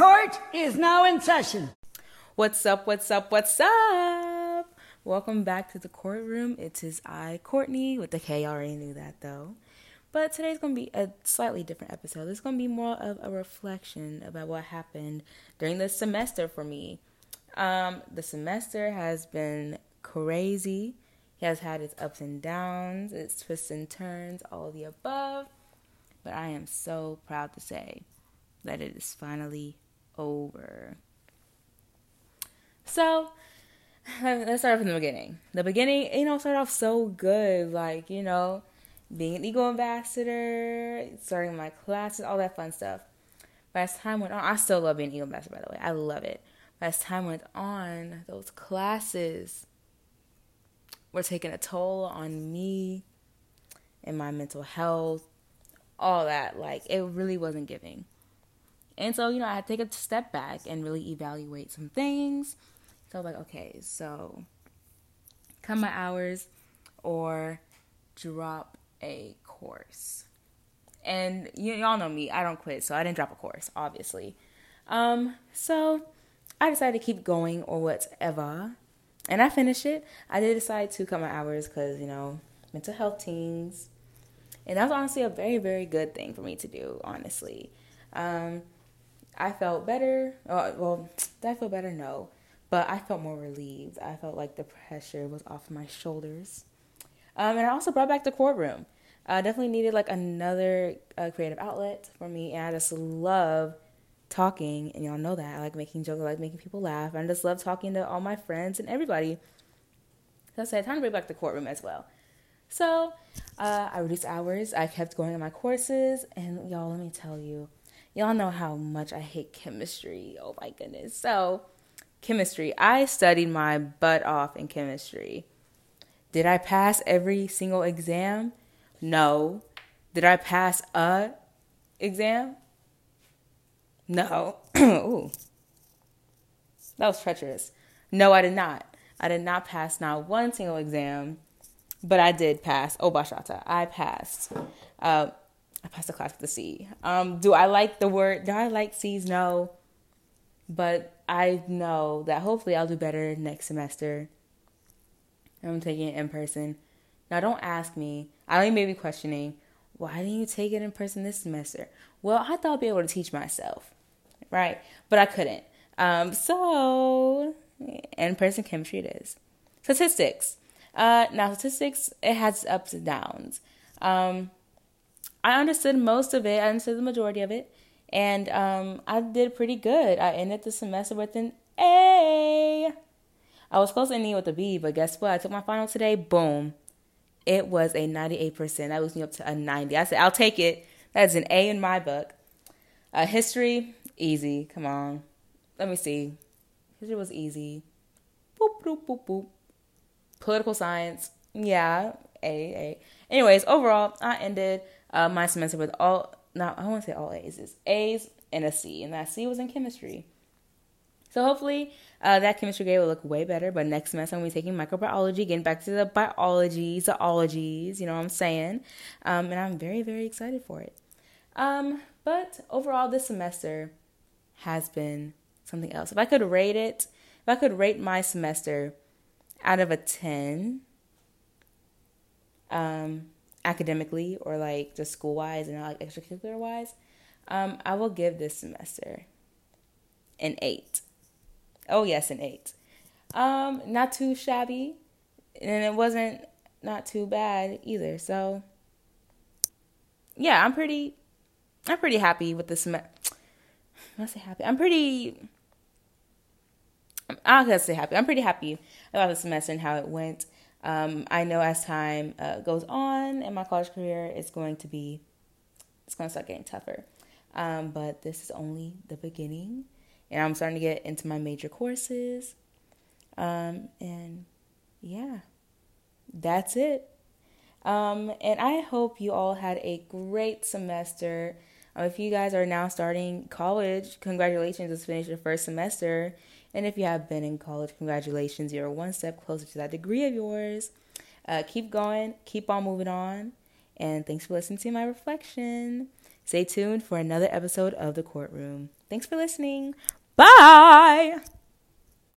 Court is now in session. What's up? What's up? What's up? Welcome back to the courtroom. It is I, Courtney, with the K. I already knew that though. But today's going to be a slightly different episode. It's going to be more of a reflection about what happened during the semester for me. Um, the semester has been crazy. It has had its ups and downs, its twists and turns, all the above. But I am so proud to say that it is finally over. So, let's start from the beginning. The beginning, you know, started off so good. Like, you know, being an Eagle ambassador, starting my classes, all that fun stuff. But as time went on, I still love being Eagle ambassador, by the way. I love it. But as time went on, those classes were taking a toll on me and my mental health, all that. Like, it really wasn't giving. And so, you know, I had to take a step back and really evaluate some things. So I was like, okay, so cut my hours or drop a course. And y- y'all know me, I don't quit, so I didn't drop a course, obviously. Um, so I decided to keep going or whatever. And I finished it. I did decide to cut my hours because, you know, mental health teams. And that was honestly a very, very good thing for me to do, honestly. Um, I felt better. Uh, well, did I feel better? No. But I felt more relieved. I felt like the pressure was off my shoulders. Um, and I also brought back the courtroom. I definitely needed like another uh, creative outlet for me. And I just love talking. And y'all know that. I like making jokes. I like making people laugh. And I just love talking to all my friends and everybody. So I said, time to bring back the courtroom as well. So uh, I reduced hours. I kept going on my courses. And y'all, let me tell you y'all know how much I hate chemistry. Oh my goodness. So, chemistry. I studied my butt off in chemistry. Did I pass every single exam? No. Did I pass a exam? No. Ooh. That was treacherous. No, I did not. I did not pass not one single exam, but I did pass. Oh, bashata. I passed. Uh, I passed the class with a C. Um, do I like the word? Do I like C's? No. But I know that hopefully I'll do better next semester. I'm taking it in person. Now, don't ask me. I may be questioning, why didn't you take it in person this semester? Well, I thought I'd be able to teach myself, right? But I couldn't. Um, so, in person chemistry it is. Statistics. Uh, now, statistics, it has ups and downs. Um, I understood most of it. I understood the majority of it, and um, I did pretty good. I ended the semester with an A. I was close to ending with a B, but guess what? I took my final today. Boom, it was a ninety-eight percent. That was me up to a ninety. I said, "I'll take it." That's an A in my book. Uh, history, easy. Come on, let me see. History was easy. Boop boop boop boop. Political science, yeah, A A. Anyways, overall, I ended uh, my semester with all, not, I want to say all A's, it's A's and a C, and that C was in chemistry. So hopefully uh, that chemistry grade will look way better. But next semester I'm to be taking microbiology, getting back to the biology, zoologies, you know what I'm saying? Um, and I'm very, very excited for it. Um, but overall, this semester has been something else. If I could rate it, if I could rate my semester out of a 10, um, academically or like just school wise and like extracurricular wise, um, I will give this semester an eight. Oh yes, an eight. Um, not too shabby, and it wasn't not too bad either. So yeah, I'm pretty, I'm pretty happy with the semester. I say happy. I'm pretty. I'm gonna say happy. I'm pretty happy about the semester and how it went. Um, I know as time uh, goes on in my college career, it's going to be, it's going to start getting tougher. Um, but this is only the beginning, and I'm starting to get into my major courses. Um, and yeah, that's it. Um, and I hope you all had a great semester. Um, if you guys are now starting college, congratulations, just finished your first semester. And if you have been in college, congratulations, you're one step closer to that degree of yours. Uh, keep going, keep on moving on. And thanks for listening to my reflection. Stay tuned for another episode of The Courtroom. Thanks for listening. Bye.